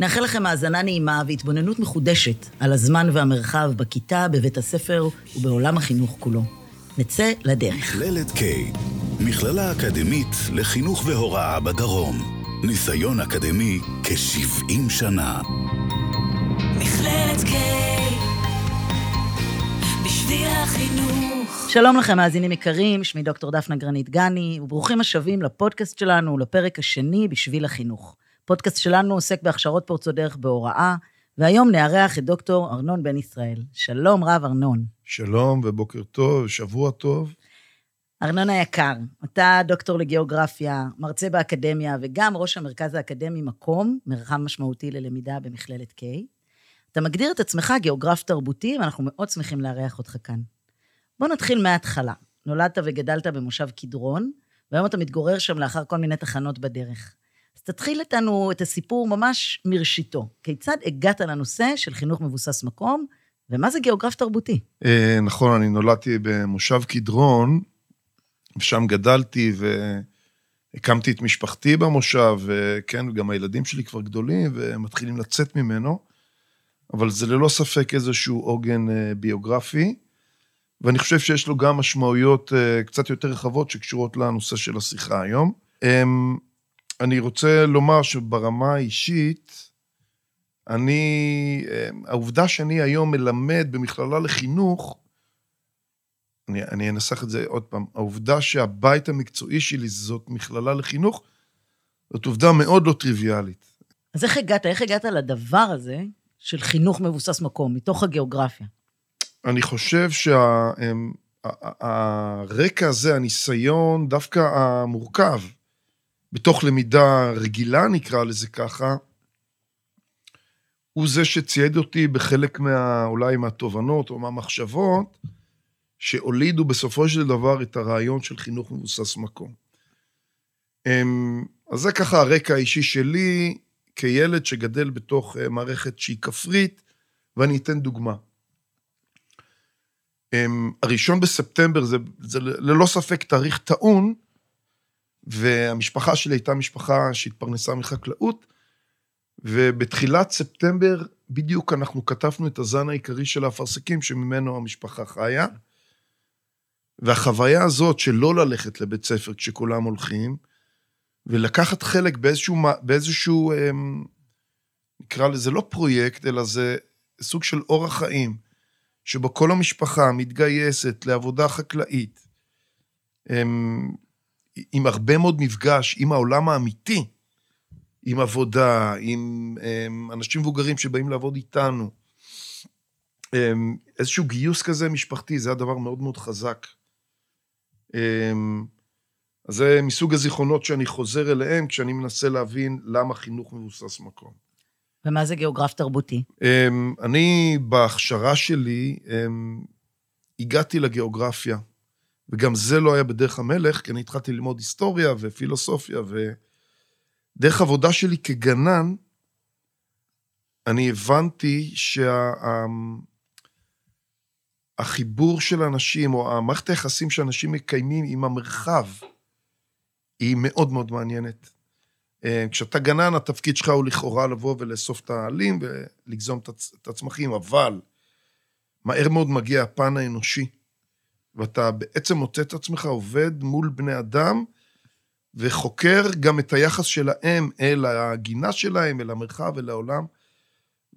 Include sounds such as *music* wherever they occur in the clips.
נאחל לכם האזנה נעימה והתבוננות מחודשת על הזמן והמרחב בכיתה, בבית הספר ובעולם החינוך כולו. נצא לדרך. מכללת K, מכללה אקדמית לחינוך והוראה בדרום. ניסיון אקדמי כ-70 שנה. מכללת K, בשביל החינוך. שלום לכם, מאזינים יקרים, שמי דוקטור דפנה גרנית גני, וברוכים השבים לפודקאסט שלנו, לפרק השני בשביל החינוך. הפודקאסט שלנו עוסק בהכשרות פורצות דרך בהוראה, והיום נארח את דוקטור ארנון בן ישראל. שלום רב, ארנון. שלום ובוקר טוב, שבוע טוב. ארנון היקר, אתה דוקטור לגיאוגרפיה, מרצה באקדמיה וגם ראש המרכז האקדמי מקום, מרחב משמעותי ללמידה במכללת K. אתה מגדיר את עצמך גיאוגרף תרבותי, ואנחנו מאוד שמחים לארח אותך כאן. בוא נתחיל מההתחלה. נולדת וגדלת במושב קדרון, והיום אתה מתגורר שם לאחר כל מיני תחנות בדרך. תתחיל איתנו את הסיפור ממש מראשיתו. כיצד הגעת לנושא של חינוך מבוסס מקום, ומה זה גיאוגרף תרבותי? אה, נכון, אני נולדתי במושב קדרון, ושם גדלתי והקמתי את משפחתי במושב, וכן, גם הילדים שלי כבר גדולים ומתחילים לצאת ממנו, אבל זה ללא ספק איזשהו עוגן אה, ביוגרפי, ואני חושב שיש לו גם משמעויות אה, קצת יותר רחבות שקשורות לנושא של השיחה היום. אמ, אני רוצה לומר שברמה האישית, אני, אמ, העובדה שאני היום מלמד במכללה לחינוך, אני, אני אנסח את זה עוד פעם, העובדה שהבית המקצועי שלי זאת מכללה לחינוך, זאת עובדה מאוד לא טריוויאלית. אז איך הגעת, איך הגעת לדבר הזה של חינוך מבוסס מקום, מתוך הגיאוגרפיה? אני חושב שהרקע הזה, הניסיון דווקא המורכב, בתוך למידה רגילה, נקרא לזה ככה, הוא זה שצייד אותי בחלק מה... אולי מהתובנות או מהמחשבות, שהולידו בסופו של דבר את הרעיון של חינוך מבוסס מקום. אמ, אז זה ככה הרקע האישי שלי כילד שגדל בתוך אה, מערכת שהיא כפרית, ואני אתן דוגמה. אמ, הראשון בספטמבר זה, זה ללא ספק תאריך טעון, והמשפחה שלי הייתה משפחה שהתפרנסה מחקלאות, ובתחילת ספטמבר בדיוק אנחנו כתבנו את הזן העיקרי של האפרסקים שממנו המשפחה חיה. והחוויה הזאת של לא ללכת לבית ספר כשכולם הולכים, ולקחת חלק באיזשהו, באיזשהו אמ, נקרא לזה לא פרויקט, אלא זה סוג של אורח חיים, שבו כל המשפחה מתגייסת לעבודה חקלאית, אמ, עם הרבה מאוד מפגש עם העולם האמיתי, עם עבודה, עם אמ, אנשים מבוגרים שבאים לעבוד איתנו. איזשהו גיוס כזה משפחתי, זה היה דבר מאוד מאוד חזק. אז זה מסוג הזיכרונות שאני חוזר אליהם כשאני מנסה להבין למה חינוך מבוסס מקום. ומה זה גיאוגרף תרבותי? אני, בהכשרה שלי, הגעתי לגיאוגרפיה, וגם זה לא היה בדרך המלך, כי אני התחלתי ללמוד היסטוריה ופילוסופיה, ודרך עבודה שלי כגנן, אני הבנתי שה... החיבור של אנשים, או המערכת היחסים שאנשים מקיימים עם המרחב, היא מאוד מאוד מעניינת. אה, כשאתה גנן, התפקיד שלך הוא לכאורה לבוא ולאסוף את העלים ולגזום את הצמחים, אבל מהר מאוד מגיע הפן האנושי, ואתה בעצם מוצא את עצמך עובד מול בני אדם, וחוקר גם את היחס שלהם אל הגינה שלהם, אל המרחב, אל העולם.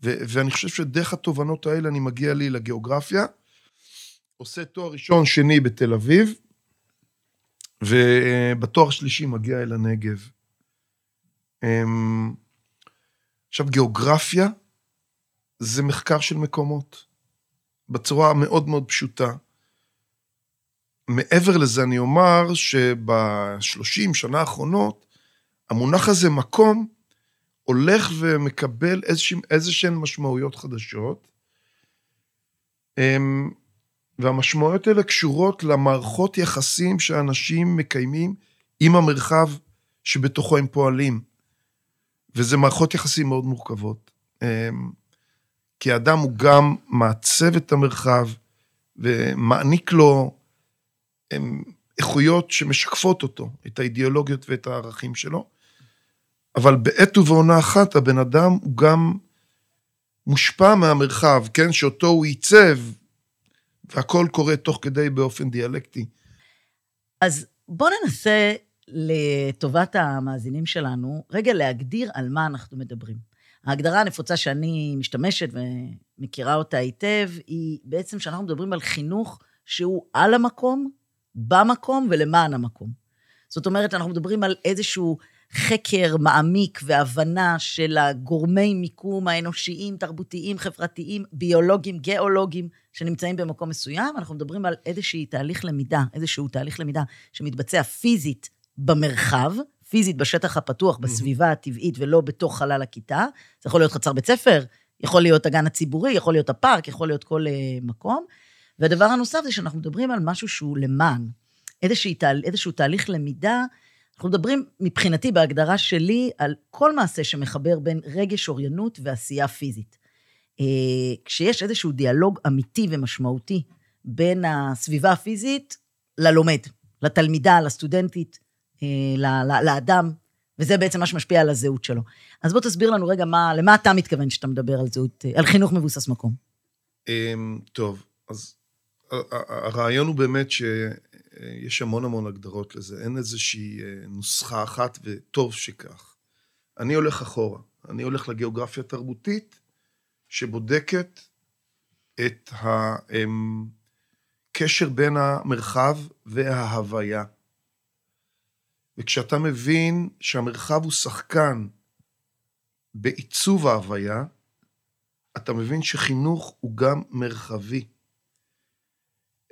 ו- ואני חושב שדרך התובנות האלה אני מגיע לי לגיאוגרפיה. עושה תואר ראשון, שני בתל אביב, ובתואר שלישי מגיע אל הנגב. אמ, עכשיו, גיאוגרפיה זה מחקר של מקומות, בצורה מאוד מאוד פשוטה. מעבר לזה אני אומר שבשלושים שנה האחרונות, המונח הזה מקום הולך ומקבל איזשהן משמעויות חדשות, אמ, והמשמעויות האלה קשורות למערכות יחסים שאנשים מקיימים עם המרחב שבתוכו הם פועלים. וזה מערכות יחסים מאוד מורכבות. אמ, כי האדם הוא גם מעצב את המרחב ומעניק לו אמ, איכויות שמשקפות אותו, את האידיאולוגיות ואת הערכים שלו. אבל בעת ובעונה אחת הבן אדם הוא גם מושפע מהמרחב, כן, שאותו הוא עיצב, והכל קורה תוך כדי באופן דיאלקטי. אז בואו ננסה, לטובת המאזינים שלנו, רגע להגדיר על מה אנחנו מדברים. ההגדרה הנפוצה שאני משתמשת ומכירה אותה היטב, היא בעצם שאנחנו מדברים על חינוך שהוא על המקום, במקום ולמען המקום. זאת אומרת, אנחנו מדברים על איזשהו חקר מעמיק והבנה של הגורמי מיקום האנושיים, תרבותיים, חברתיים, ביולוגיים, גיאולוגיים, שנמצאים במקום מסוים. אנחנו מדברים על איזשהו תהליך למידה, איזשהו תהליך למידה שמתבצע פיזית במרחב, פיזית בשטח הפתוח, בסביבה הטבעית ולא בתוך חלל הכיתה. זה יכול להיות חצר בית ספר, יכול להיות הגן הציבורי, יכול להיות הפארק, יכול להיות כל uh, מקום. והדבר הנוסף זה שאנחנו מדברים על משהו שהוא למען, איזשהו, תה, איזשהו תהליך למידה. אנחנו מדברים, מבחינתי, בהגדרה שלי, על כל מעשה שמחבר בין רגש אוריינות ועשייה פיזית. Uh, כשיש איזשהו דיאלוג אמיתי ומשמעותי בין הסביבה הפיזית ללומד, לתלמידה, לסטודנטית, אה, לאדם, וזה בעצם מה שמשפיע על הזהות שלו. אז בוא תסביר לנו רגע מה, למה אתה מתכוון כשאתה מדבר על זהות, אה, על חינוך מבוסס מקום. אמ, טוב, אז הרעיון הוא באמת שיש המון המון הגדרות לזה, אין איזושהי אה, נוסחה אחת, וטוב שכך. אני הולך אחורה, אני הולך לגיאוגרפיה התרבותית, שבודקת את הקשר אמ, בין המרחב וההוויה. וכשאתה מבין שהמרחב הוא שחקן בעיצוב ההוויה, אתה מבין שחינוך הוא גם מרחבי.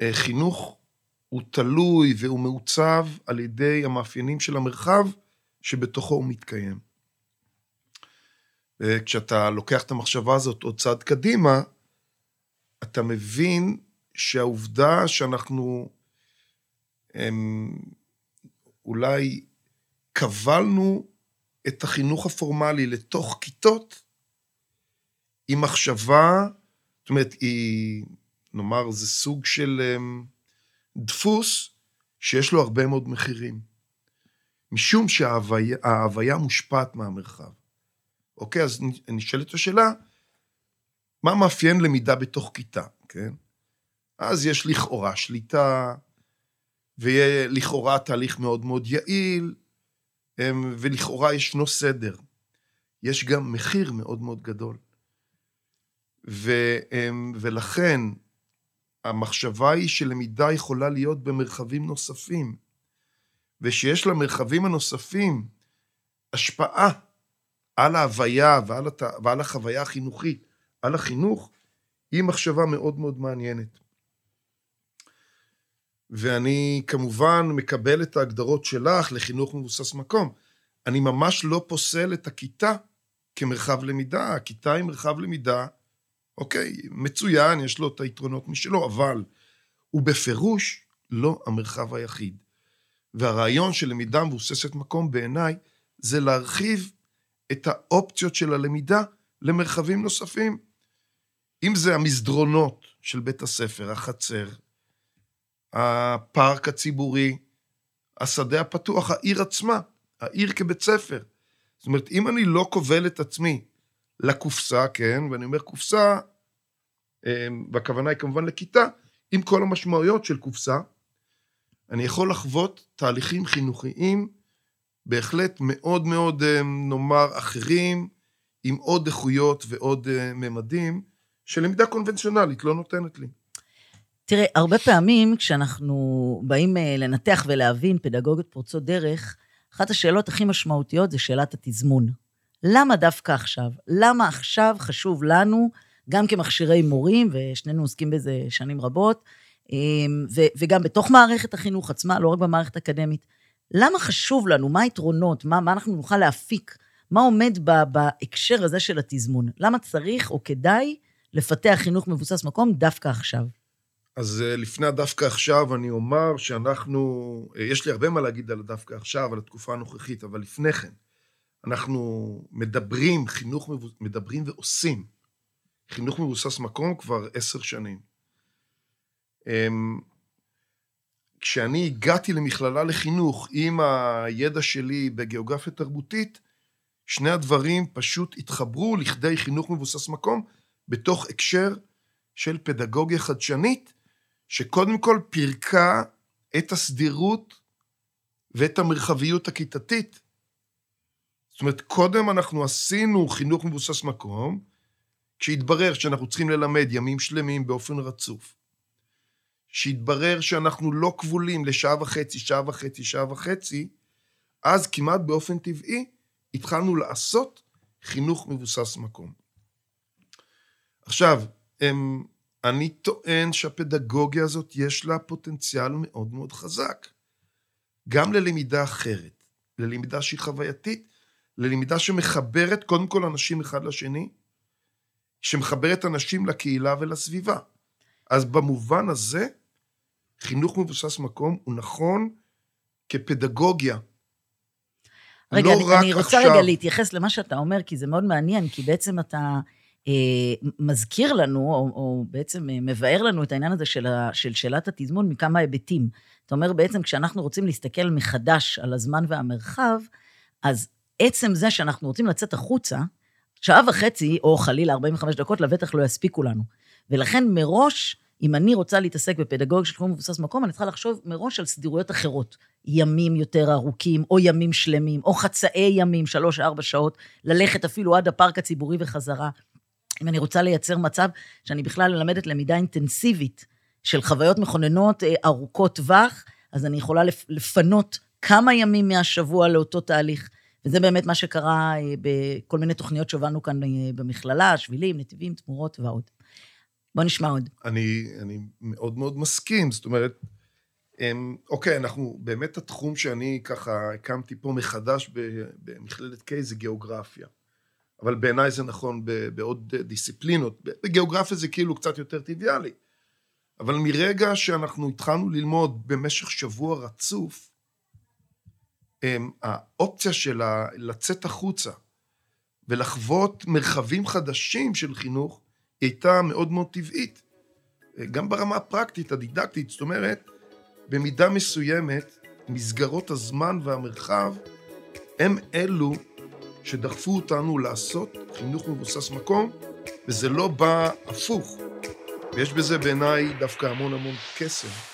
אה, חינוך הוא תלוי והוא מעוצב על ידי המאפיינים של המרחב שבתוכו הוא מתקיים. וכשאתה לוקח את המחשבה הזאת עוד צעד קדימה, אתה מבין שהעובדה שאנחנו הם, אולי קבלנו את החינוך הפורמלי לתוך כיתות עם מחשבה, זאת אומרת, היא, נאמר, זה סוג של אמ, דפוס שיש לו הרבה מאוד מחירים. משום שההוויה מושפעת מהמרחב. אוקיי, אז נשאלת השאלה, מה מאפיין למידה בתוך כיתה, כן? אז יש לכאורה שליטה, ויהיה לכאורה תהליך מאוד מאוד יעיל, אמ, ולכאורה ישנו סדר. יש גם מחיר מאוד מאוד גדול. ו, אמ, ולכן המחשבה היא שלמידה יכולה להיות במרחבים נוספים, ושיש למרחבים הנוספים השפעה על ההוויה ועל, הת... ועל החוויה החינוכית, על החינוך, היא מחשבה מאוד מאוד מעניינת. ואני כמובן מקבל את ההגדרות שלך לחינוך מבוסס מקום. אני ממש לא פוסל את הכיתה כמרחב למידה, הכיתה היא מרחב למידה, אוקיי, מצוין, יש לו את היתרונות משלו, אבל הוא בפירוש לא המרחב היחיד. והרעיון של למידה מבוססת מקום בעיניי זה להרחיב את האופציות של הלמידה למרחבים נוספים. אם זה המסדרונות של בית הספר, החצר, הפארק הציבורי, השדה הפתוח, העיר עצמה, העיר כבית ספר. זאת אומרת, אם אני לא כובל את עצמי לקופסה, כן, ואני אומר קופסה, אמ, והכוונה היא כמובן לכיתה, עם כל המשמעויות של קופסה, אני יכול לחוות תהליכים חינוכיים בהחלט מאוד מאוד, אמ, נאמר, אחרים, עם עוד איכויות ועוד אה, ממדים, שלמידה קונבנציונלית לא נותנת לי. תראה, הרבה פעמים כשאנחנו באים אה, לנתח ולהבין פדגוגיות פורצות דרך, אחת השאלות הכי משמעותיות זה שאלת התזמון. למה דווקא עכשיו? למה עכשיו חשוב לנו, גם כמכשירי מורים, ושנינו עוסקים בזה שנים רבות, אמ, וגם בתוך מערכת החינוך עצמה, לא רק במערכת האקדמית, למה חשוב לנו? מה היתרונות? מה, מה אנחנו נוכל להפיק? מה עומד ב, בהקשר הזה של התזמון? למה צריך או כדאי לפתח חינוך מבוסס מקום דווקא עכשיו? אז אה, לפני הדווקא עכשיו, אני אומר שאנחנו, אה, יש לי הרבה מה להגיד על הדווקא עכשיו, על התקופה הנוכחית, אבל לפני כן, אנחנו מדברים, חינוך, מבוס- מדברים ועושים חינוך מבוסס מקום כבר עשר שנים. אמ, כשאני הגעתי למכללה לחינוך עם הידע שלי בגיאוגרפיה תרבותית, שני הדברים פשוט התחברו לכדי חינוך מבוסס מקום בתוך הקשר של פדגוגיה חדשנית, שקודם כל פירקה את הסדירות ואת המרחביות הכיתתית. זאת אומרת, קודם אנחנו עשינו חינוך מבוסס מקום, כשהתברר שאנחנו צריכים ללמד ימים שלמים באופן רצוף. שהתברר שאנחנו לא כבולים לשעה וחצי, שעה וחצי, שעה וחצי, אז כמעט באופן טבעי התחלנו לעשות חינוך מבוסס מקום. עכשיו, הם, אני טוען שהפדגוגיה הזאת יש לה פוטנציאל מאוד מאוד חזק. גם ללמידה אחרת, ללמידה שהיא חווייתית, ללמידה שמחברת קודם כל אנשים אחד לשני, שמחברת אנשים לקהילה ולסביבה. אז במובן הזה, חינוך מבוסס מקום הוא נכון כפדגוגיה. רגע, לא אני, רק אני רוצה עכשיו. רגע להתייחס למה שאתה אומר, כי זה מאוד מעניין, כי בעצם אתה אה, מזכיר לנו, או, או בעצם אה, מבאר לנו את העניין הזה של, ה, של שאלת התזמון מכמה היבטים. אתה אומר בעצם, כשאנחנו רוצים להסתכל מחדש על הזמן והמרחב, אז עצם זה שאנחנו רוצים לצאת החוצה, שעה וחצי, או חלילה 45 דקות, לבטח לא יספיקו לנו. ולכן מראש, אם אני רוצה להתעסק בפדגוגיה של חינוך מבוסס מקום, אני צריכה לחשוב מראש על סדירויות אחרות. ימים יותר ארוכים, או ימים שלמים, או חצאי ימים, שלוש-ארבע שעות, ללכת אפילו עד הפארק הציבורי וחזרה. אם אני רוצה לייצר מצב שאני בכלל מלמדת למידה אינטנסיבית של חוויות מכוננות אה, ארוכות טווח, אז אני יכולה לפ- לפנות כמה ימים מהשבוע לאותו תהליך. וזה באמת מה שקרה אה, בכל מיני תוכניות שהובלנו כאן אה, במכללה, שבילים, נתיבים, תמורות ועוד. בוא נשמע עוד. אני, אני מאוד מאוד מסכים, זאת אומרת, הם, אוקיי, אנחנו, באמת התחום שאני ככה הקמתי פה מחדש במכללת קיי זה גיאוגרפיה. אבל בעיניי זה נכון בעוד דיסציפלינות. בגיאוגרפיה זה כאילו קצת יותר טריוויאלי. אבל מרגע שאנחנו התחלנו ללמוד במשך שבוע רצוף, האופציה שלה לצאת החוצה ולחוות מרחבים חדשים של חינוך, היא הייתה מאוד מאוד טבעית. גם ברמה הפרקטית, הדידקטית, זאת אומרת, במידה מסוימת, מסגרות הזמן והמרחב הם אלו שדחפו אותנו לעשות חינוך מבוסס מקום, וזה לא בא הפוך. ויש בזה בעיניי דווקא המון המון קסם.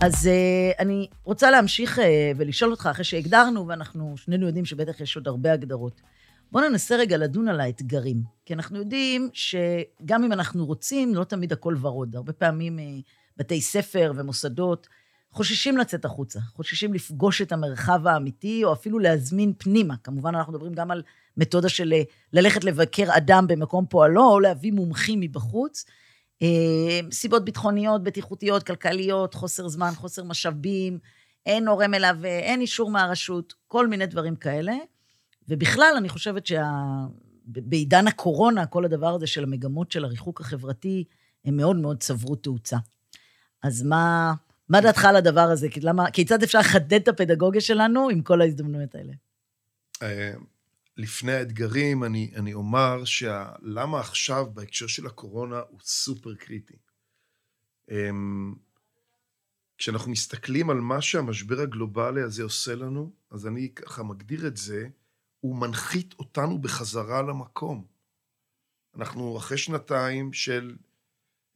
אז uh, אני רוצה להמשיך uh, ולשאול אותך, אחרי שהגדרנו, ואנחנו שנינו יודעים שבטח יש עוד הרבה הגדרות. בוא ננסה רגע לדון על האתגרים. כי אנחנו יודעים שגם אם אנחנו רוצים, לא תמיד הכל ורוד. הרבה פעמים uh, בתי ספר ומוסדות חוששים לצאת החוצה, חוששים לפגוש את המרחב האמיתי, או אפילו להזמין פנימה. כמובן, אנחנו מדברים גם על מתודה של ללכת לבקר אדם במקום פועלו, או להביא מומחים מבחוץ. אה, סיבות ביטחוניות, בטיחותיות, כלכליות, חוסר זמן, חוסר משאבים, אין הורה מלווה, אין אישור מהרשות, כל מיני דברים כאלה. ובכלל, אני חושבת שבעידן הקורונה, כל הדבר הזה של המגמות של הריחוק החברתי, הם מאוד מאוד צברו תאוצה. אז מה, מה דעתך על הדבר הזה? כי למה, כיצד אפשר לחדד את הפדגוגיה שלנו עם כל ההזדמנויות האלה? לפני האתגרים, אני, אני אומר שלמה עכשיו בהקשר של הקורונה הוא סופר קריטי. אמ, כשאנחנו מסתכלים על מה שהמשבר הגלובלי הזה עושה לנו, אז אני ככה מגדיר את זה, הוא מנחית אותנו בחזרה למקום. אנחנו אחרי שנתיים של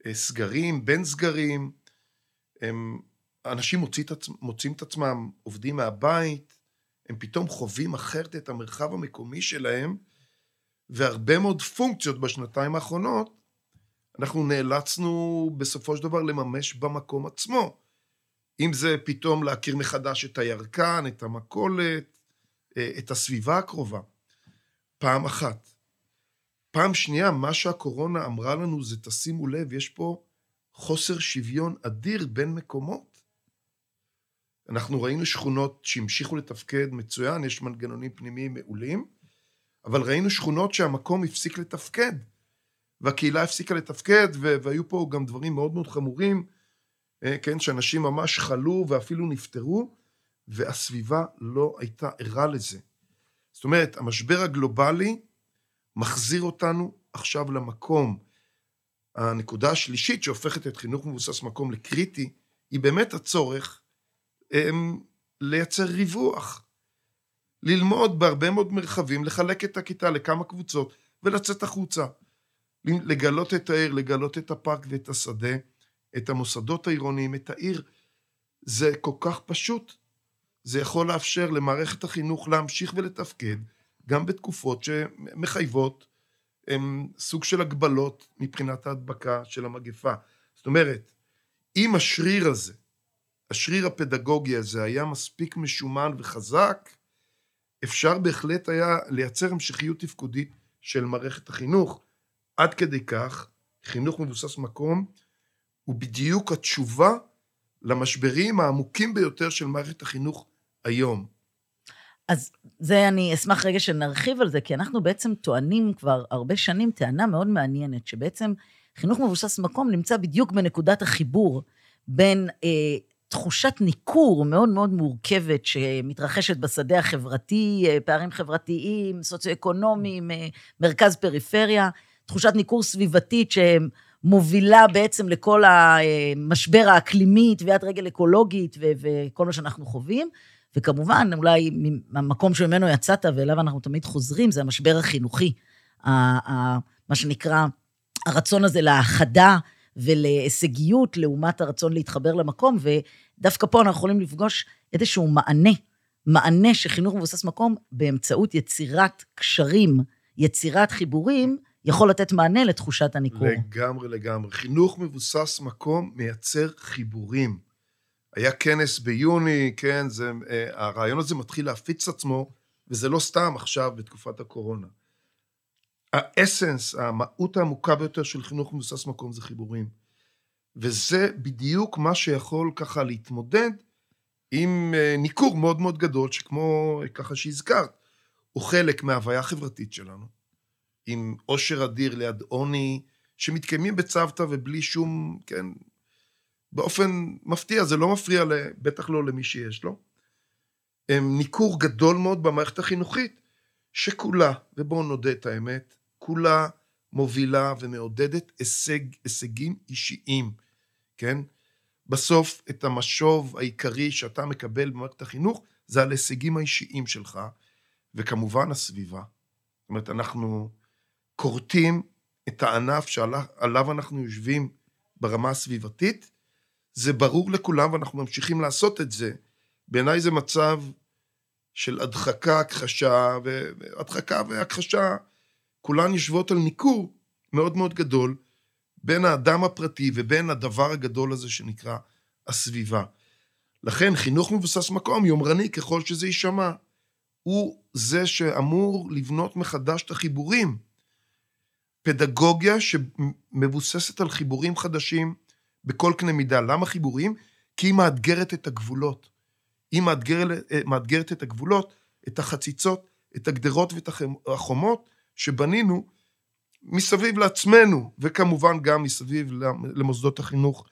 אה, סגרים, בין סגרים, הם, אנשים מוציא את עצ... מוצאים את עצמם עובדים מהבית, הם פתאום חווים אחרת את המרחב המקומי שלהם, והרבה מאוד פונקציות בשנתיים האחרונות, אנחנו נאלצנו בסופו של דבר לממש במקום עצמו. אם זה פתאום להכיר מחדש את הירקן, את המכולת, את הסביבה הקרובה. פעם אחת. פעם שנייה, מה שהקורונה אמרה לנו זה, תשימו לב, יש פה חוסר שוויון אדיר בין מקומות. אנחנו ראינו שכונות שהמשיכו לתפקד מצוין, יש מנגנונים פנימיים מעולים, אבל ראינו שכונות שהמקום הפסיק לתפקד, והקהילה הפסיקה לתפקד, והיו פה גם דברים מאוד מאוד חמורים, אה, כן, שאנשים ממש חלו ואפילו נפטרו, והסביבה לא הייתה ערה לזה. זאת אומרת, המשבר הגלובלי מחזיר אותנו עכשיו למקום. הנקודה השלישית שהופכת את חינוך מבוסס מקום לקריטי, היא באמת הצורך לייצר ריווח. ללמוד בהרבה מאוד מרחבים, לחלק את הכיתה לכמה קבוצות ולצאת החוצה. לגלות את העיר, לגלות את הפארק ואת השדה, את המוסדות העירוניים, את העיר. זה כל כך פשוט. זה יכול לאפשר למערכת החינוך להמשיך ולתפקד גם בתקופות שמחייבות הם, סוג של הגבלות מבחינת ההדבקה של המגפה. זאת אומרת, אם השריר הזה, השריר הפדגוגי הזה היה מספיק משומן וחזק, אפשר בהחלט היה לייצר המשכיות תפקודית של מערכת החינוך. עד כדי כך, חינוך מבוסס מקום הוא בדיוק התשובה למשברים העמוקים ביותר של מערכת החינוך היום. אז זה, אני אשמח רגע שנרחיב על זה, כי אנחנו בעצם טוענים כבר הרבה שנים טענה מאוד מעניינת, שבעצם חינוך מבוסס מקום נמצא בדיוק בנקודת החיבור בין אה, תחושת ניכור מאוד מאוד מורכבת שמתרחשת בשדה החברתי, אה, פערים חברתיים, סוציו-אקונומיים, אה, מרכז פריפריה, תחושת ניכור סביבתית שמובילה בעצם לכל המשבר האקלימי, תביעת רגל אקולוגית וכל מה שאנחנו חווים. וכמובן, אולי מהמקום שממנו יצאת ואליו אנחנו תמיד חוזרים, זה המשבר החינוכי. מה שנקרא, הרצון הזה להאחדה ולהישגיות לעומת הרצון להתחבר למקום, ודווקא פה אנחנו יכולים לפגוש איזשהו מענה, מענה שחינוך מבוסס מקום באמצעות יצירת קשרים, יצירת חיבורים, יכול לתת מענה לתחושת הניכור. לגמרי, לגמרי. חינוך מבוסס מקום מייצר חיבורים. היה כנס ביוני, כן, זה, אה, הרעיון הזה מתחיל להפיץ עצמו, וזה לא סתם עכשיו בתקופת הקורונה. האסנס, המהות העמוקה ביותר של חינוך מבוסס מקום זה חיבורים. וזה בדיוק מה שיכול ככה להתמודד עם אה, ניכור מאוד מאוד גדול, שכמו ככה שהזכרת, הוא חלק מההוויה החברתית שלנו, עם עושר אדיר ליד עוני, שמתקיימים בצוותא ובלי שום, כן, באופן מפתיע, זה לא מפריע, בטח לא למי שיש לו. ניכור גדול מאוד במערכת החינוכית, שכולה, ובואו נודה את האמת, כולה מובילה ומעודדת הישג, הישגים אישיים, כן? בסוף, את המשוב העיקרי שאתה מקבל במערכת החינוך, זה על הישגים האישיים שלך, וכמובן הסביבה. זאת אומרת, אנחנו כורתים את הענף שעליו אנחנו יושבים ברמה הסביבתית, זה ברור לכולם ואנחנו ממשיכים לעשות את זה. בעיניי זה מצב של הדחקה, הכחשה, והדחקה והכחשה, כולן יושבות על ניכור מאוד מאוד גדול בין האדם הפרטי ובין הדבר הגדול הזה שנקרא הסביבה. לכן חינוך מבוסס מקום, יומרני ככל שזה יישמע, הוא זה שאמור לבנות מחדש את החיבורים. פדגוגיה שמבוססת על חיבורים חדשים, בכל קנה מידה. למה חיבורים? כי היא מאתגרת את הגבולות. היא מאתגרת, אה, מאתגרת את הגבולות, את החציצות, את הגדרות ואת החומות שבנינו מסביב לעצמנו, וכמובן גם מסביב למוסדות החינוך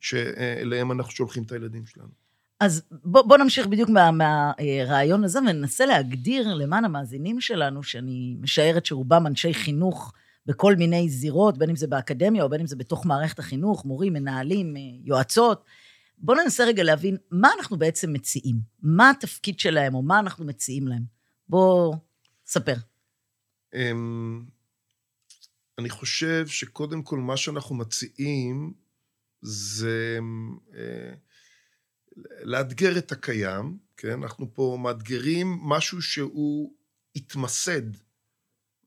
שאליהם אנחנו שולחים את הילדים שלנו. אז בוא, בוא נמשיך בדיוק מהרעיון מה, הזה וננסה להגדיר למען המאזינים שלנו, שאני משערת שרובם אנשי חינוך, בכל מיני זירות, בין אם זה באקדמיה או בין אם זה בתוך מערכת החינוך, מורים, מנהלים, אה, יועצות. בואו ננסה רגע להבין מה אנחנו בעצם מציעים, מה התפקיד שלהם או מה אנחנו מציעים להם. בואו, ספר. אמ, אני חושב שקודם כל מה שאנחנו מציעים זה אה, לאתגר את הקיים, כן? אנחנו פה מאתגרים משהו שהוא התמסד,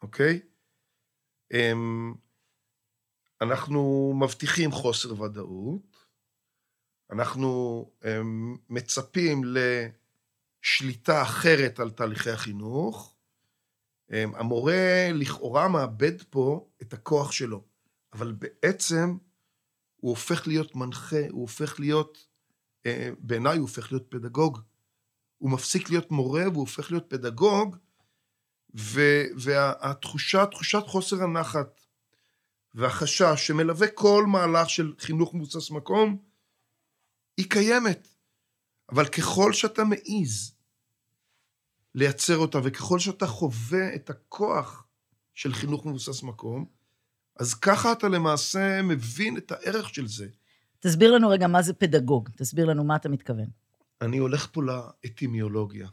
אוקיי? אמ, אנחנו מבטיחים חוסר ודאות, אנחנו אמ, מצפים לשליטה אחרת על תהליכי החינוך, אמ, המורה לכאורה מאבד פה את הכוח שלו, אבל בעצם הוא הופך להיות מנחה, הוא הופך להיות, אה, בעיניי הוא הופך להיות פדגוג. הוא מפסיק להיות מורה והוא הופך להיות פדגוג, והתחושה, תחושת חוסר הנחת והחשש שמלווה כל מהלך של חינוך מבוסס מקום, היא קיימת. אבל ככל שאתה מעז לייצר אותה, וככל שאתה חווה את הכוח של חינוך מבוסס מקום, אז ככה אתה למעשה מבין את הערך של זה. תסביר לנו רגע מה זה פדגוג, תסביר לנו מה אתה מתכוון. אני הולך פה לאטימיולוגיה.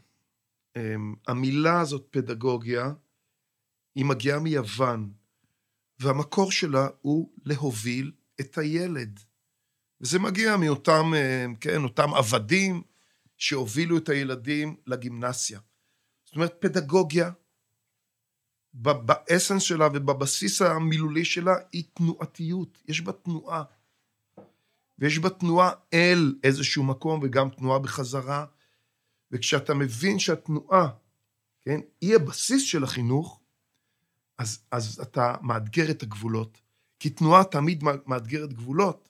אמ, המילה הזאת, פדגוגיה, היא מגיעה מיוון, והמקור שלה הוא להוביל את הילד. וזה מגיע מאותם, אמ, כן, אותם עבדים שהובילו את הילדים לגימנסיה. זאת אומרת, פדגוגיה, באסנס שלה ובבסיס המילולי שלה, היא תנועתיות. יש בה תנועה. ויש בה תנועה אל איזשהו מקום וגם תנועה בחזרה. וכשאתה מבין שהתנועה, כן, היא הבסיס של החינוך, אז, אז אתה מאתגר את הגבולות. כי תנועה תמיד מאתגרת גבולות.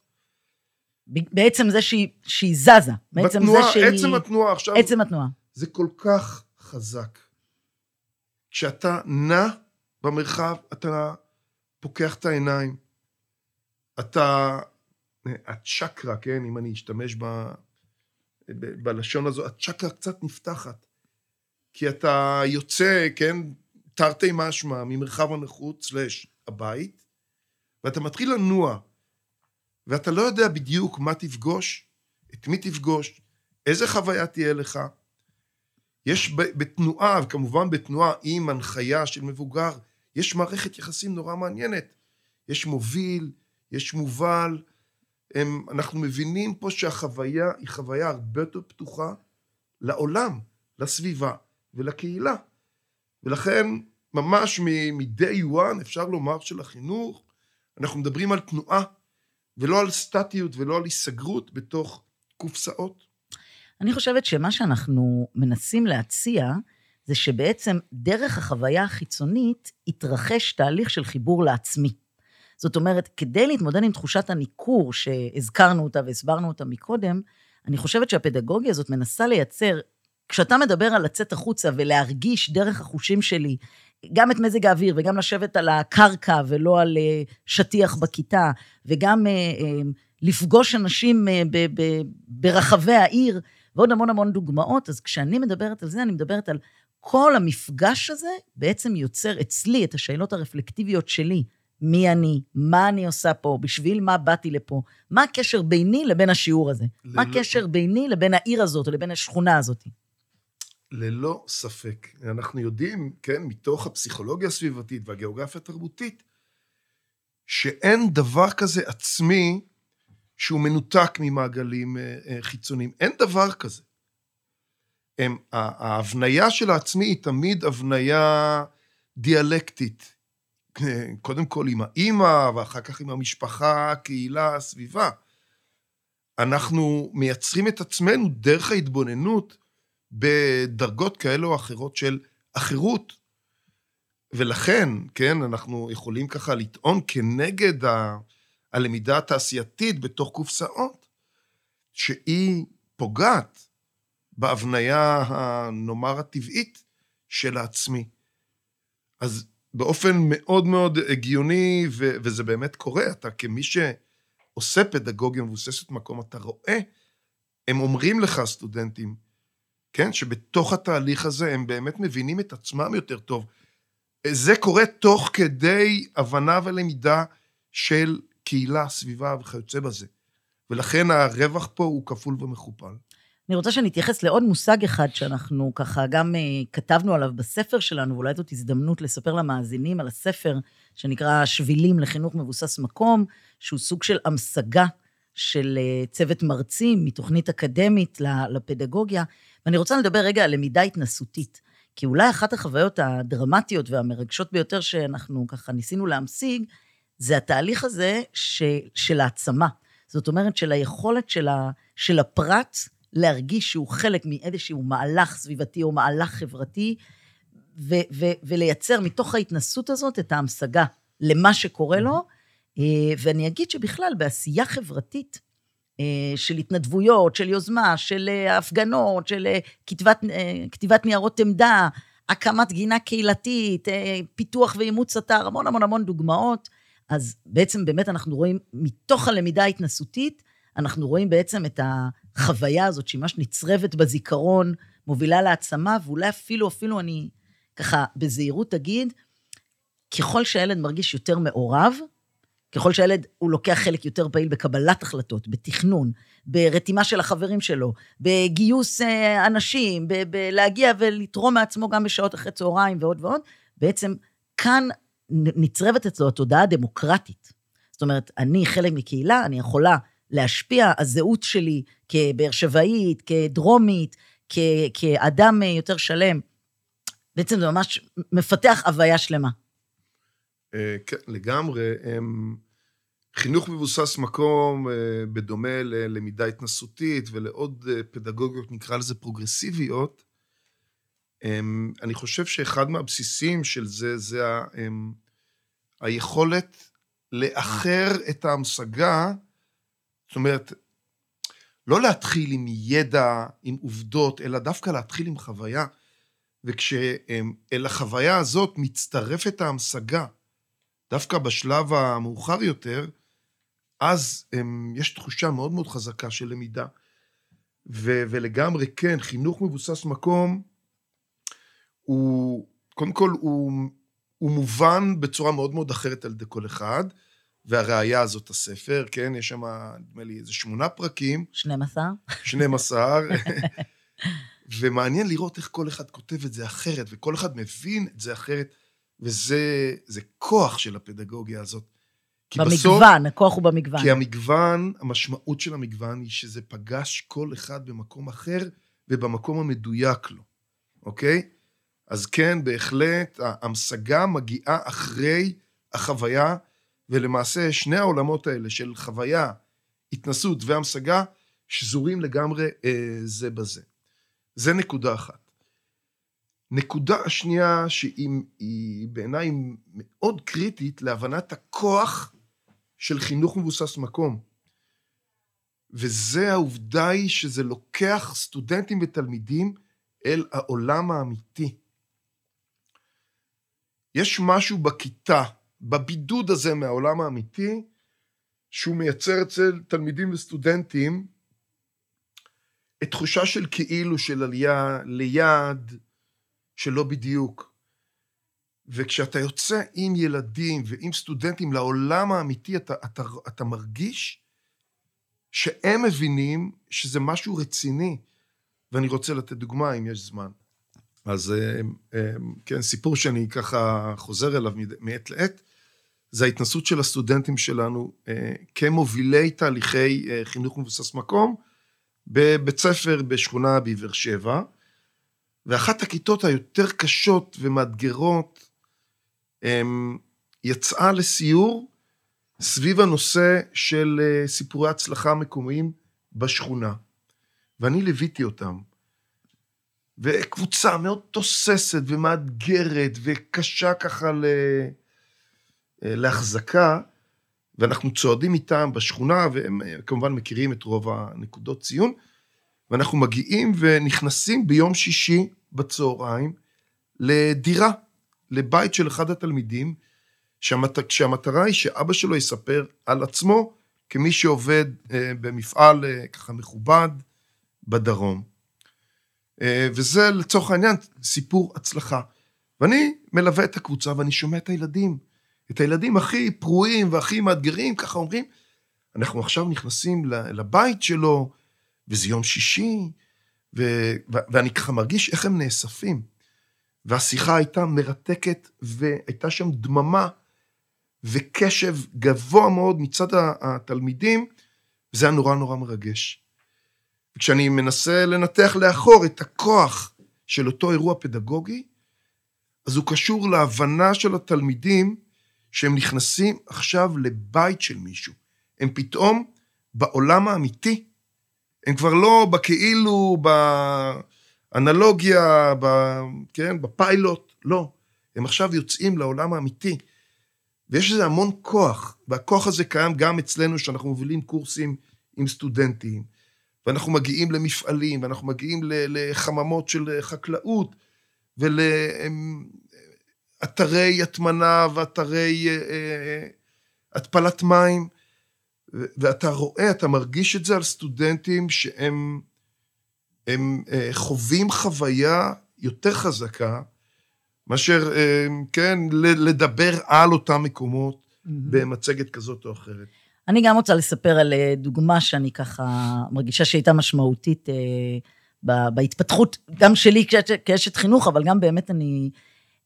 בעצם זה שהיא, שהיא זזה. בעצם בתנועה, זה שהיא... עצם התנועה עכשיו... עצם התנועה. זה כל כך חזק. כשאתה נע במרחב, אתה פוקח את העיניים. אתה... הצ'קרה, כן, אם אני אשתמש ב... ב... בלשון הזו, הצ'קרה קצת נפתחת. כי אתה יוצא, כן, תרתי משמע, ממרחב הנוחות סלש הבית, ואתה מתחיל לנוע, ואתה לא יודע בדיוק מה תפגוש, את מי תפגוש, איזה חוויה תהיה לך. יש בתנועה, וכמובן בתנועה עם הנחיה של מבוגר, יש מערכת יחסים נורא מעניינת. יש מוביל, יש מובל. הם, אנחנו מבינים פה שהחוויה היא חוויה הרבה יותר פתוחה לעולם, לסביבה ולקהילה. ולכן, ממש מ-day one, אפשר לומר שלחינוך, אנחנו מדברים על תנועה, ולא על סטטיות ולא על היסגרות בתוך קופסאות. אני חושבת שמה שאנחנו מנסים להציע, זה שבעצם דרך החוויה החיצונית התרחש תהליך של חיבור לעצמי. זאת אומרת, כדי להתמודד עם תחושת הניכור שהזכרנו אותה והסברנו אותה מקודם, אני חושבת שהפדגוגיה הזאת מנסה לייצר, כשאתה מדבר על לצאת החוצה ולהרגיש דרך החושים שלי, גם את מזג האוויר וגם לשבת על הקרקע ולא על אה, שטיח בכיתה, וגם אה, אה, לפגוש אנשים ברחבי העיר, ועוד המון המון דוגמאות, אז כשאני מדברת על זה, אני מדברת על כל המפגש הזה בעצם יוצר אצלי את השאלות הרפלקטיביות שלי. מי אני, מה אני עושה פה, בשביל מה באתי לפה, מה הקשר ביני לבין השיעור הזה, ללא... מה הקשר ביני לבין העיר הזאת או לבין השכונה הזאת. ללא ספק. אנחנו יודעים, כן, מתוך הפסיכולוגיה הסביבתית והגיאוגרפיה התרבותית, שאין דבר כזה עצמי שהוא מנותק ממעגלים אה, אה, חיצוניים. אין דבר כזה. הם, ההבניה של העצמי היא תמיד הבניה דיאלקטית. קודם כל עם האימא, ואחר כך עם המשפחה, הקהילה, הסביבה. אנחנו מייצרים את עצמנו דרך ההתבוננות בדרגות כאלה או אחרות של אחרות. ולכן, כן, אנחנו יכולים ככה לטעון כנגד ה... הלמידה התעשייתית בתוך קופסאות, שהיא פוגעת בהבניה, נאמר, הטבעית של העצמי. אז באופן מאוד מאוד הגיוני, ו- וזה באמת קורה, אתה כמי שעושה פדגוגיה מבוססת מקום, אתה רואה, הם אומרים לך, סטודנטים, כן, שבתוך התהליך הזה הם באמת מבינים את עצמם יותר טוב. זה קורה תוך כדי הבנה ולמידה של קהילה, סביבה וכיוצא בזה. ולכן הרווח פה הוא כפול ומכופל. אני רוצה שנתייחס לעוד מושג אחד שאנחנו ככה גם uh, כתבנו עליו בספר שלנו, ואולי זאת הזדמנות לספר למאזינים על הספר שנקרא שבילים לחינוך מבוסס מקום, שהוא סוג של המשגה של uh, צוות מרצים מתוכנית אקדמית לפדגוגיה. ואני רוצה לדבר רגע על למידה התנסותית. כי אולי אחת החוויות הדרמטיות והמרגשות ביותר שאנחנו ככה ניסינו להמשיג, זה התהליך הזה ש, של העצמה. זאת אומרת, של היכולת של, ה, של הפרט להרגיש שהוא חלק מאיזשהו מהלך סביבתי או מהלך חברתי, ו- ו- ולייצר מתוך ההתנסות הזאת את ההמשגה למה שקורה לו. אה, ואני אגיד שבכלל, בעשייה חברתית, אה, של התנדבויות, של יוזמה, של אה, הפגנות, של אה, כתיבת, ניירות עמדה, הקמת גינה קהילתית, פיתוח ואימוץ אתר, המון המון המון דוגמאות. אז בעצם באמת אנחנו רואים, מתוך הלמידה ההתנסותית, אנחנו רואים בעצם את החוויה הזאת שהיא ממש נצרבת בזיכרון, מובילה להעצמה, ואולי אפילו, אפילו אני ככה בזהירות אגיד, ככל שהילד מרגיש יותר מעורב, ככל שהילד, הוא לוקח חלק יותר פעיל בקבלת החלטות, בתכנון, ברתימה של החברים שלו, בגיוס אה, אנשים, בלהגיע ולתרום מעצמו גם בשעות אחרי צהריים ועוד ועוד, בעצם כאן נצרבת אצלו התודעה הדמוקרטית. זאת אומרת, אני חלק מקהילה, אני יכולה להשפיע, הזהות שלי כבאר שבעית, כדרומית, כ- כאדם אה, יותר שלם, בעצם זה ממש מפתח הוויה שלמה. אה, כן, לגמרי. חינוך מבוסס מקום, אה, בדומה ללמידה התנסותית ולעוד פדגוגיות, נקרא לזה פרוגרסיביות, אני חושב שאחד מהבסיסים של זה, זה ה- אמ, היכולת לאחר את ההמשגה, זאת אומרת, לא להתחיל עם ידע, עם עובדות, אלא דווקא להתחיל עם חוויה. וכשאל החוויה הזאת מצטרפת ההמשגה, דווקא בשלב המאוחר יותר, אז הם, יש תחושה מאוד מאוד חזקה של למידה. ו, ולגמרי כן, חינוך מבוסס מקום, הוא, קודם כל, הוא, הוא מובן בצורה מאוד מאוד אחרת על ידי כל אחד, והראיה הזאת הספר, כן, יש שם, נדמה לי, איזה שמונה פרקים, 12. 12, *laughs* ומעניין לראות איך כל אחד כותב את זה אחרת, וכל אחד מבין את זה אחרת, וזה זה כוח של הפדגוגיה הזאת. כי בסוף, במגוון, הכוח הוא במגוון. כי המגוון, המשמעות של המגוון היא שזה פגש כל אחד במקום אחר ובמקום המדויק לו, אוקיי? אז כן, בהחלט, ההמשגה מגיעה אחרי החוויה, ולמעשה שני העולמות האלה של חוויה, התנסות והמשגה, שזורים לגמרי אה, זה בזה. זה נקודה אחת. נקודה השנייה, שהיא היא בעיניי מאוד קריטית להבנת הכוח של חינוך מבוסס מקום. וזה העובדה היא שזה לוקח סטודנטים ותלמידים אל העולם האמיתי. יש משהו בכיתה, בבידוד הזה מהעולם האמיתי, שהוא מייצר אצל תלמידים וסטודנטים את תחושה של כאילו, של עלייה ליד, שלא בדיוק. וכשאתה יוצא עם ילדים ועם סטודנטים לעולם האמיתי, אתה, אתה, אתה מרגיש שהם מבינים שזה משהו רציני. ואני רוצה לתת דוגמה, אם יש זמן. אז כן, סיפור שאני ככה חוזר אליו מעת לעת, זה ההתנסות של הסטודנטים שלנו כמובילי תהליכי חינוך מבוסס מקום בבית ספר בשכונה בבאר שבע, ואחת הכיתות היותר קשות ומאתגרות יצאה לסיור סביב הנושא של סיפורי הצלחה מקומיים בשכונה. ואני ליוויתי אותם. וקבוצה מאוד תוססת ומאתגרת וקשה ככה ל... להחזקה, ואנחנו צועדים איתם בשכונה, והם כמובן מכירים את רוב הנקודות ציון, ואנחנו מגיעים ונכנסים ביום שישי בצהריים לדירה, לבית של אחד התלמידים, שהמת... שהמטרה היא שאבא שלו יספר על עצמו כמי שעובד במפעל ככה מכובד בדרום. וזה לצורך העניין סיפור הצלחה. ואני מלווה את הקבוצה ואני שומע את הילדים, את הילדים הכי פרועים והכי מאתגרים, ככה אומרים, אנחנו עכשיו נכנסים לבית שלו, וזה יום שישי, ו... ואני ככה מרגיש איך הם נאספים. והשיחה הייתה מרתקת, והייתה שם דממה וקשב גבוה מאוד מצד התלמידים, וזה היה נורא נורא מרגש. וכשאני מנסה לנתח לאחור את הכוח של אותו אירוע פדגוגי, אז הוא קשור להבנה של התלמידים שהם נכנסים עכשיו לבית של מישהו. הם פתאום בעולם האמיתי. הם כבר לא בכאילו, באנלוגיה, ב, כן, בפיילוט, לא. הם עכשיו יוצאים לעולם האמיתי. ויש לזה המון כוח, והכוח הזה קיים גם אצלנו, שאנחנו מובילים קורסים עם סטודנטים, ואנחנו מגיעים למפעלים, ואנחנו מגיעים לחממות של חקלאות, ולאתרי הטמנה ואתרי אה, אה, התפלת מים, ואתה רואה, אתה מרגיש את זה על סטודנטים שהם הם, אה, חווים חוויה יותר חזקה, מאשר, אה, כן, לדבר על אותם מקומות במצגת כזאת או אחרת. אני גם רוצה לספר על אה, דוגמה שאני ככה מרגישה שהייתה משמעותית אה, בהתפתחות, גם שלי כאשת- חינוך, אבל גם באמת אני...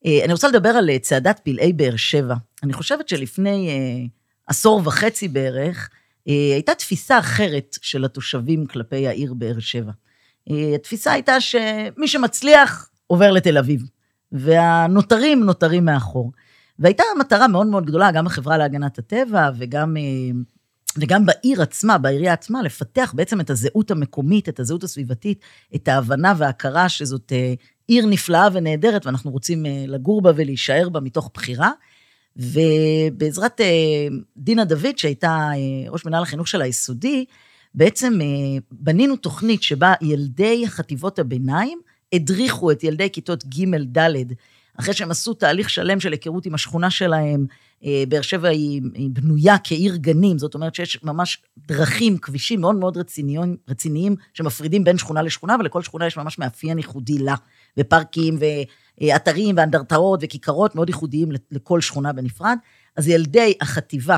אה, אני רוצה לדבר על צעדת פלאי באר שבע. אני חושבת שלפני עשור וחצי בערך, הייתה תפיסה אחרת של התושבים כלפי העיר באר שבע. התפיסה הייתה שמי שמצליח עובר לתל אביב, והנותרים נותרים מאחור. והייתה מטרה מאוד מאוד גדולה, גם בחברה להגנת הטבע וגם, אה, וגם בעיר עצמה, בעירייה עצמה, לפתח בעצם את הזהות המקומית, את הזהות הסביבתית, את ההבנה וההכרה שזאת אה, עיר נפלאה ונהדרת, ואנחנו רוצים אה, לגור בה ולהישאר בה מתוך בחירה. ובעזרת דינה דוד, שהייתה ראש מנהל החינוך של היסודי, בעצם בנינו תוכנית שבה ילדי חטיבות הביניים הדריכו את ילדי כיתות ג', ד', אחרי שהם עשו תהליך שלם של היכרות עם השכונה שלהם, אה, באר שבע היא, היא בנויה כעיר גנים, זאת אומרת שיש ממש דרכים, כבישים מאוד מאוד רציניים, רציניים שמפרידים בין שכונה לשכונה, ולכל שכונה יש ממש מאפיין ייחודי לה, ופארקים ואתרים ואנדרטאות וכיכרות מאוד ייחודיים לכל שכונה בנפרד. אז ילדי החטיבה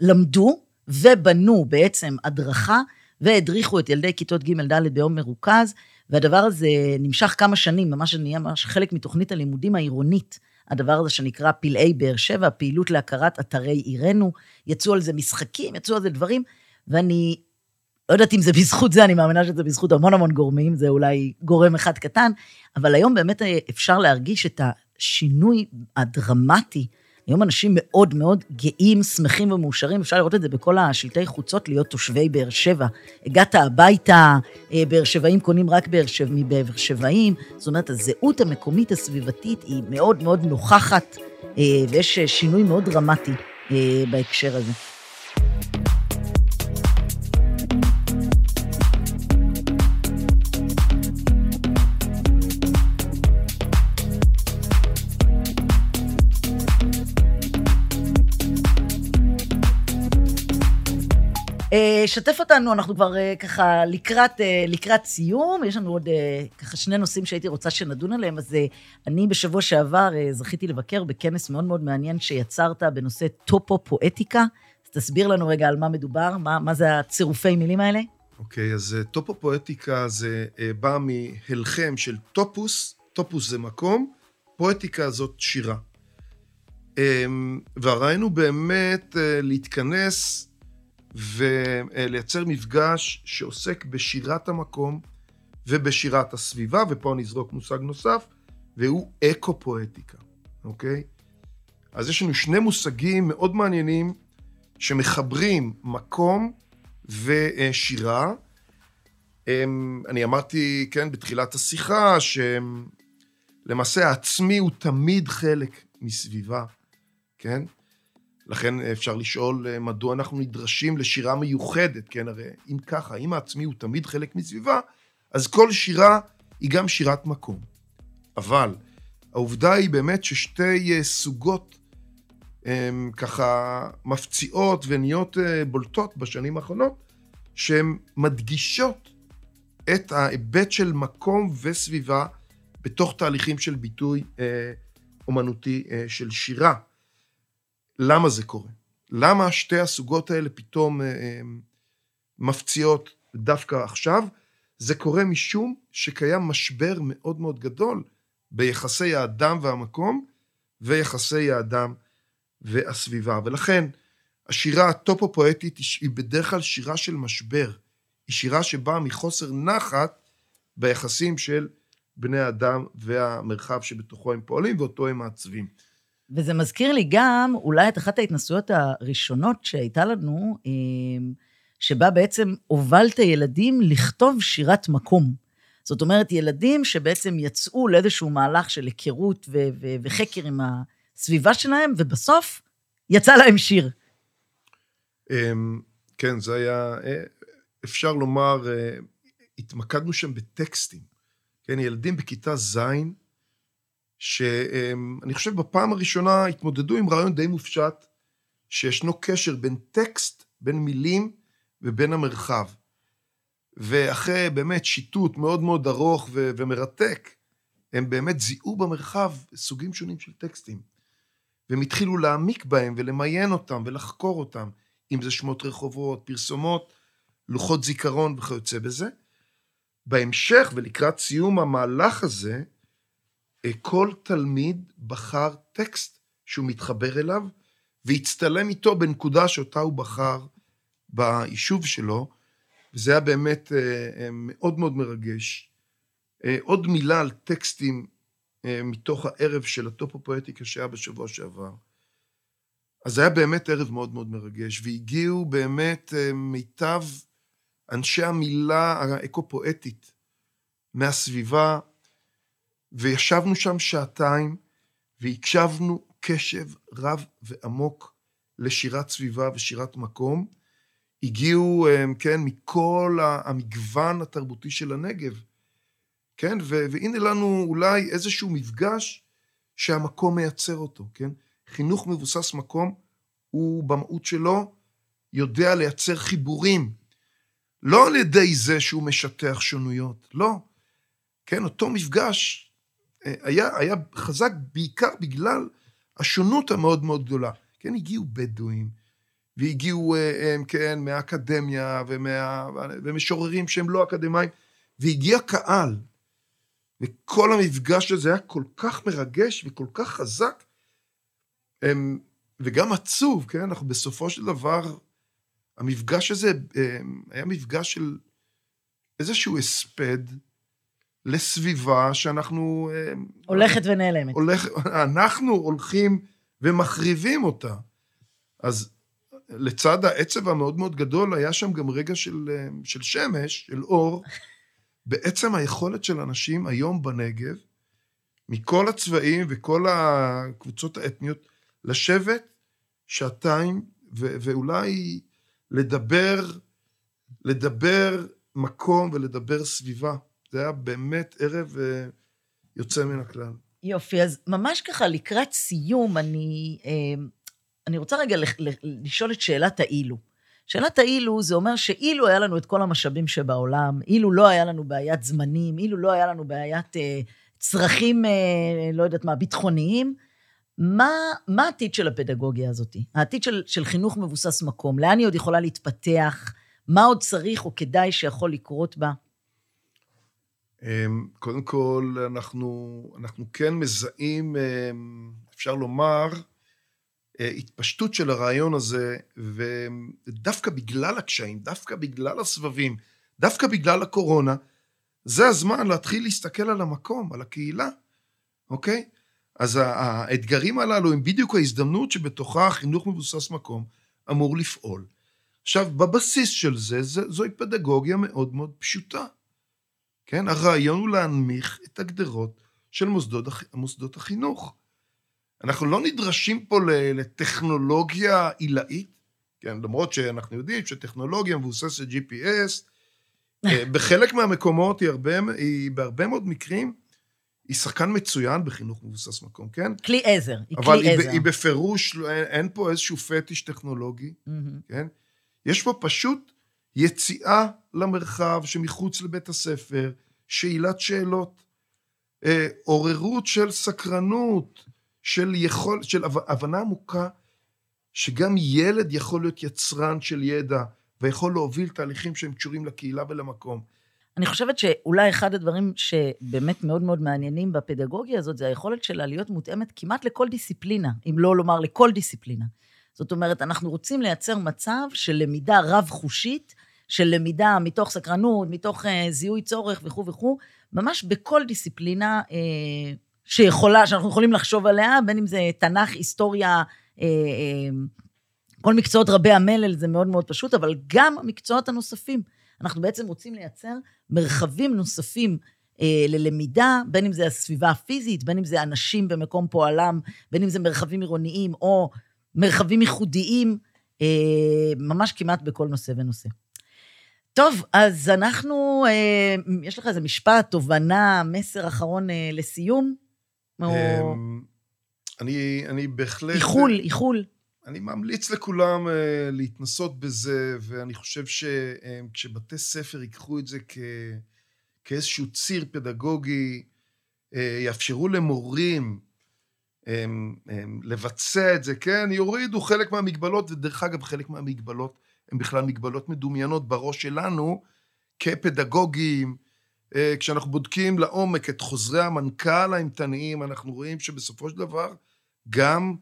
למדו ובנו בעצם הדרכה והדריכו את ילדי כיתות ג' ד' ביום מרוכז, והדבר הזה נמשך כמה שנים, ממש נהיה ממש חלק מתוכנית הלימודים העירונית. הדבר הזה שנקרא פלאי באר שבע, פעילות להכרת אתרי עירנו, יצאו על זה משחקים, יצאו על זה דברים, ואני לא יודעת אם זה בזכות זה, אני מאמינה שזה בזכות המון המון גורמים, זה אולי גורם אחד קטן, אבל היום באמת אפשר להרגיש את השינוי הדרמטי. היום אנשים מאוד מאוד גאים, שמחים ומאושרים, אפשר לראות את זה בכל השלטי חוצות, להיות תושבי באר שבע. הגעת הביתה, אה, באר שבעים קונים רק באר שבע, מבאר שבעים, זאת אומרת, הזהות המקומית הסביבתית היא מאוד מאוד נוכחת, אה, ויש שינוי מאוד דרמטי אה, בהקשר הזה. שתף אותנו, אנחנו כבר ככה לקראת, לקראת סיום, יש לנו עוד ככה שני נושאים שהייתי רוצה שנדון עליהם, אז אני בשבוע שעבר זכיתי לבקר בכנס מאוד מאוד מעניין שיצרת בנושא טופו-פואטיקה. אז תסביר לנו רגע על מה מדובר, מה, מה זה הצירופי מילים האלה? אוקיי, okay, אז טופו-פואטיקה זה בא מהלחם של טופוס, טופוס זה מקום, פואטיקה זאת שירה. והרעיון הוא באמת להתכנס ולייצר מפגש שעוסק בשירת המקום ובשירת הסביבה, ופה אני אזרוק מושג נוסף, והוא אקו-פואטיקה, אוקיי? אז יש לנו שני מושגים מאוד מעניינים שמחברים מקום ושירה. אני אמרתי, כן, בתחילת השיחה, שלמעשה העצמי הוא תמיד חלק מסביבה, כן? לכן אפשר לשאול מדוע אנחנו נדרשים לשירה מיוחדת, כן? הרי אם ככה, אם העצמי הוא תמיד חלק מסביבה, אז כל שירה היא גם שירת מקום. אבל העובדה היא באמת ששתי סוגות הם, ככה מפציעות ונהיות בולטות בשנים האחרונות, שהן מדגישות את ההיבט של מקום וסביבה בתוך תהליכים של ביטוי אה, אומנותי אה, של שירה. למה זה קורה? למה שתי הסוגות האלה פתאום אה, מפציעות דווקא עכשיו? זה קורה משום שקיים משבר מאוד מאוד גדול ביחסי האדם והמקום ויחסי האדם והסביבה. ולכן השירה הטופו-פואטית היא בדרך כלל שירה של משבר. היא שירה שבאה מחוסר נחת ביחסים של בני האדם והמרחב שבתוכו הם פועלים ואותו הם מעצבים. וזה מזכיר לי גם אולי את אחת ההתנסויות הראשונות שהייתה לנו, שבה בעצם הובלת ילדים לכתוב שירת מקום. זאת אומרת, ילדים שבעצם יצאו לאיזשהו מהלך של היכרות ו- ו- וחקר עם הסביבה שלהם, ובסוף יצא להם שיר. אמ, כן, זה היה, אה, אפשר לומר, אה, התמקדנו שם בטקסטים. כן, ילדים בכיתה ז', שאני חושב בפעם הראשונה התמודדו עם רעיון די מופשט, שישנו קשר בין טקסט, בין מילים ובין המרחב. ואחרי באמת שיטוט מאוד מאוד ארוך ו- ומרתק, הם באמת זיהו במרחב סוגים שונים של טקסטים. והם התחילו להעמיק בהם ולמיין אותם ולחקור אותם, אם זה שמות רחובות, פרסומות, לוחות זיכרון וכיוצא בזה. בהמשך ולקראת סיום המהלך הזה, כל תלמיד בחר טקסט שהוא מתחבר אליו, והצטלם איתו בנקודה שאותה הוא בחר ביישוב שלו, וזה היה באמת אה, אה, מאוד מאוד מרגש. עוד מילה על טקסטים מתוך הערב של הטופו-פואטיקה שהיה בשבוע שעבר. אז זה היה באמת ערב מאוד מאוד מרגש, והגיעו באמת מיטב אנשי המילה האקו-פואטית מהסביבה, וישבנו שם שעתיים, והקשבנו קשב רב ועמוק לשירת סביבה ושירת מקום. הגיעו, כן, מכל המגוון התרבותי של הנגב, כן, והנה לנו אולי איזשהו מפגש שהמקום מייצר אותו, כן? חינוך מבוסס מקום הוא במהות שלו יודע לייצר חיבורים לא על ידי זה שהוא משטח שונויות, לא. כן, אותו מפגש היה, היה חזק בעיקר בגלל השונות המאוד מאוד גדולה. כן, הגיעו בדואים, והגיעו, אה, כן, מהאקדמיה ומה, ומשוררים שהם לא אקדמאים, והגיע קהל. וכל המפגש הזה היה כל כך מרגש וכל כך חזק, וגם עצוב, כן? אנחנו בסופו של דבר המפגש הזה אה, היה מפגש של איזשהו הספד לסביבה שאנחנו... אה, הולכת ונעלמת. הולך, אנחנו הולכים ומחריבים אותה. אז לצד העצב המאוד מאוד גדול, היה שם גם רגע של, אה, של שמש, של אור. *laughs* בעצם היכולת של אנשים היום בנגב, מכל הצבעים וכל הקבוצות האתניות, לשבת שעתיים, ו- ואולי לדבר, לדבר מקום ולדבר סביבה. זה היה באמת ערב אה, יוצא מן הכלל. יופי, אז ממש ככה לקראת סיום, אני, אה, אני רוצה רגע לשאול את שאלת האילו. שאלת האילו זה אומר שאילו היה לנו את כל המשאבים שבעולם, אילו לא היה לנו בעיית זמנים, אילו לא היה לנו בעיית אה, צרכים, אה, לא יודעת מה, ביטחוניים, מה, מה העתיד של הפדגוגיה הזאת? העתיד של, של חינוך מבוסס מקום? לאן היא עוד יכולה להתפתח? מה עוד צריך או כדאי שיכול לקרות בה? אמ, קודם כל, אנחנו, אנחנו כן מזהים, אמ, אפשר לומר, אה, התפשטות של הרעיון הזה, ודווקא בגלל הקשיים, דווקא בגלל הסבבים, דווקא בגלל הקורונה, זה הזמן להתחיל להסתכל על המקום, על הקהילה, אוקיי? אז האתגרים הללו הם בדיוק ההזדמנות שבתוכה חינוך מבוסס מקום אמור לפעול. עכשיו, בבסיס של זה זוהי פדגוגיה מאוד מאוד פשוטה. כן? הרעיון הוא להנמיך את הגדרות של מוסדות, מוסדות החינוך. אנחנו לא נדרשים פה לטכנולוגיה עילאית, כן? למרות שאנחנו יודעים שטכנולוגיה מבוססת GPS, אה, *laughs* בחלק מהמקומות היא, הרבה, היא בהרבה מאוד מקרים היא שחקן מצוין בחינוך מבוסס מקום, כן? כלי עזר, היא כלי עזר. אבל היא בפירוש, לא, אין, אין פה איזשהו פטיש טכנולוגי, mm-hmm. כן? יש פה פשוט יציאה למרחב שמחוץ לבית הספר, שאלת שאלות, אה, עוררות של סקרנות, של, יכול, של הבנה עמוקה, שגם ילד יכול להיות יצרן של ידע, ויכול להוביל תהליכים שהם קשורים לקהילה ולמקום. אני חושבת שאולי אחד הדברים שבאמת מאוד מאוד מעניינים בפדגוגיה הזאת, זה היכולת שלה להיות מותאמת כמעט לכל דיסציפלינה, אם לא לומר לכל דיסציפלינה. זאת אומרת, אנחנו רוצים לייצר מצב של למידה רב-חושית, של למידה מתוך סקרנות, מתוך uh, זיהוי צורך וכו' וכו', ממש בכל דיסציפלינה uh, שיכולה, שאנחנו יכולים לחשוב עליה, בין אם זה תנ"ך, היסטוריה, uh, כל מקצועות רבי המלל זה מאוד מאוד פשוט, אבל גם המקצועות הנוספים. אנחנו בעצם רוצים לייצר מרחבים נוספים אה, ללמידה, בין אם זה הסביבה הפיזית, בין אם זה אנשים במקום פועלם, בין אם זה מרחבים עירוניים או מרחבים ייחודיים, אה, ממש כמעט בכל נושא ונושא. טוב, אז אנחנו, אה, יש לך איזה משפט, תובנה, מסר אחרון אה, לסיום? או אמ, אני, אני בהחלט... איחול, איחול. אני ממליץ לכולם uh, להתנסות בזה, ואני חושב שכשבתי ספר ייקחו את זה כ, כאיזשהו ציר פדגוגי, uh, יאפשרו למורים um, um, לבצע את זה, כן, יורידו חלק מהמגבלות, ודרך אגב, חלק מהמגבלות הן בכלל מגבלות מדומיינות בראש שלנו, כפדגוגים. Uh, כשאנחנו בודקים לעומק את חוזרי המנכ"ל האימתניים, אנחנו רואים שבסופו של דבר גם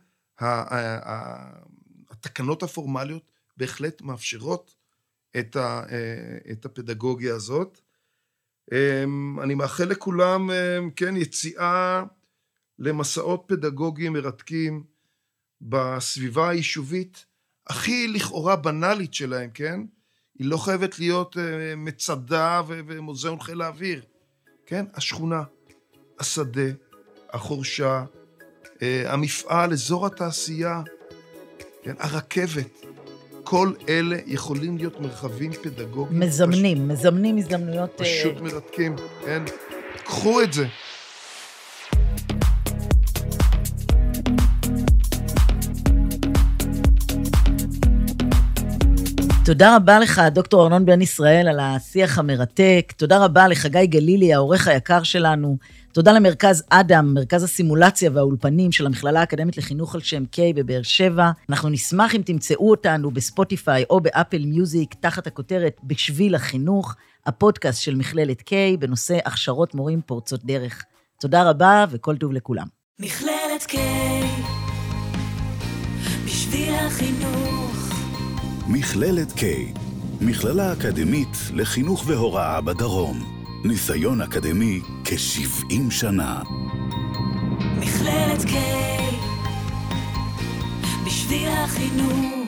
התקנות הפורמליות בהחלט מאפשרות את, אה, הפדגוגיה הזאת. אמ, אני מאחל לכולם, כן, יציאה למסעות פדגוגיים מרתקים בסביבה היישובית הכי לכאורה בנאלית שלהם, כן? היא לא חייבת להיות אה, מצדה ומוזיאון חיל האוויר, כן? השכונה, השדה, החורשה, אה, המפעל, אזור התעשייה, כן, הרכבת, כל אלה יכולים להיות מרחבים פדגוגיים. מזמנים, פשוט, מזמנים הזדמנויות... פשוט uh... מרתקים, כן? קחו את זה. תודה רבה לך, דוקטור ארנון בן ישראל, על השיח המרתק. תודה רבה לחגי גלילי, העורך היקר שלנו. תודה למרכז אדם, מרכז הסימולציה והאולפנים של המכללה האקדמית לחינוך על שם קיי בבאר שבע. אנחנו נשמח אם תמצאו אותנו בספוטיפיי או באפל מיוזיק, תחת הכותרת בשביל החינוך, הפודקאסט של מכללת קיי בנושא הכשרות מורים פורצות דרך. תודה רבה וכל טוב לכולם. מכללת קיי, בשביל החינוך. מכללת K, מכללה אקדמית לחינוך והוראה בדרום. ניסיון אקדמי כ-70 שנה. מכללת K, בשביל החינוך.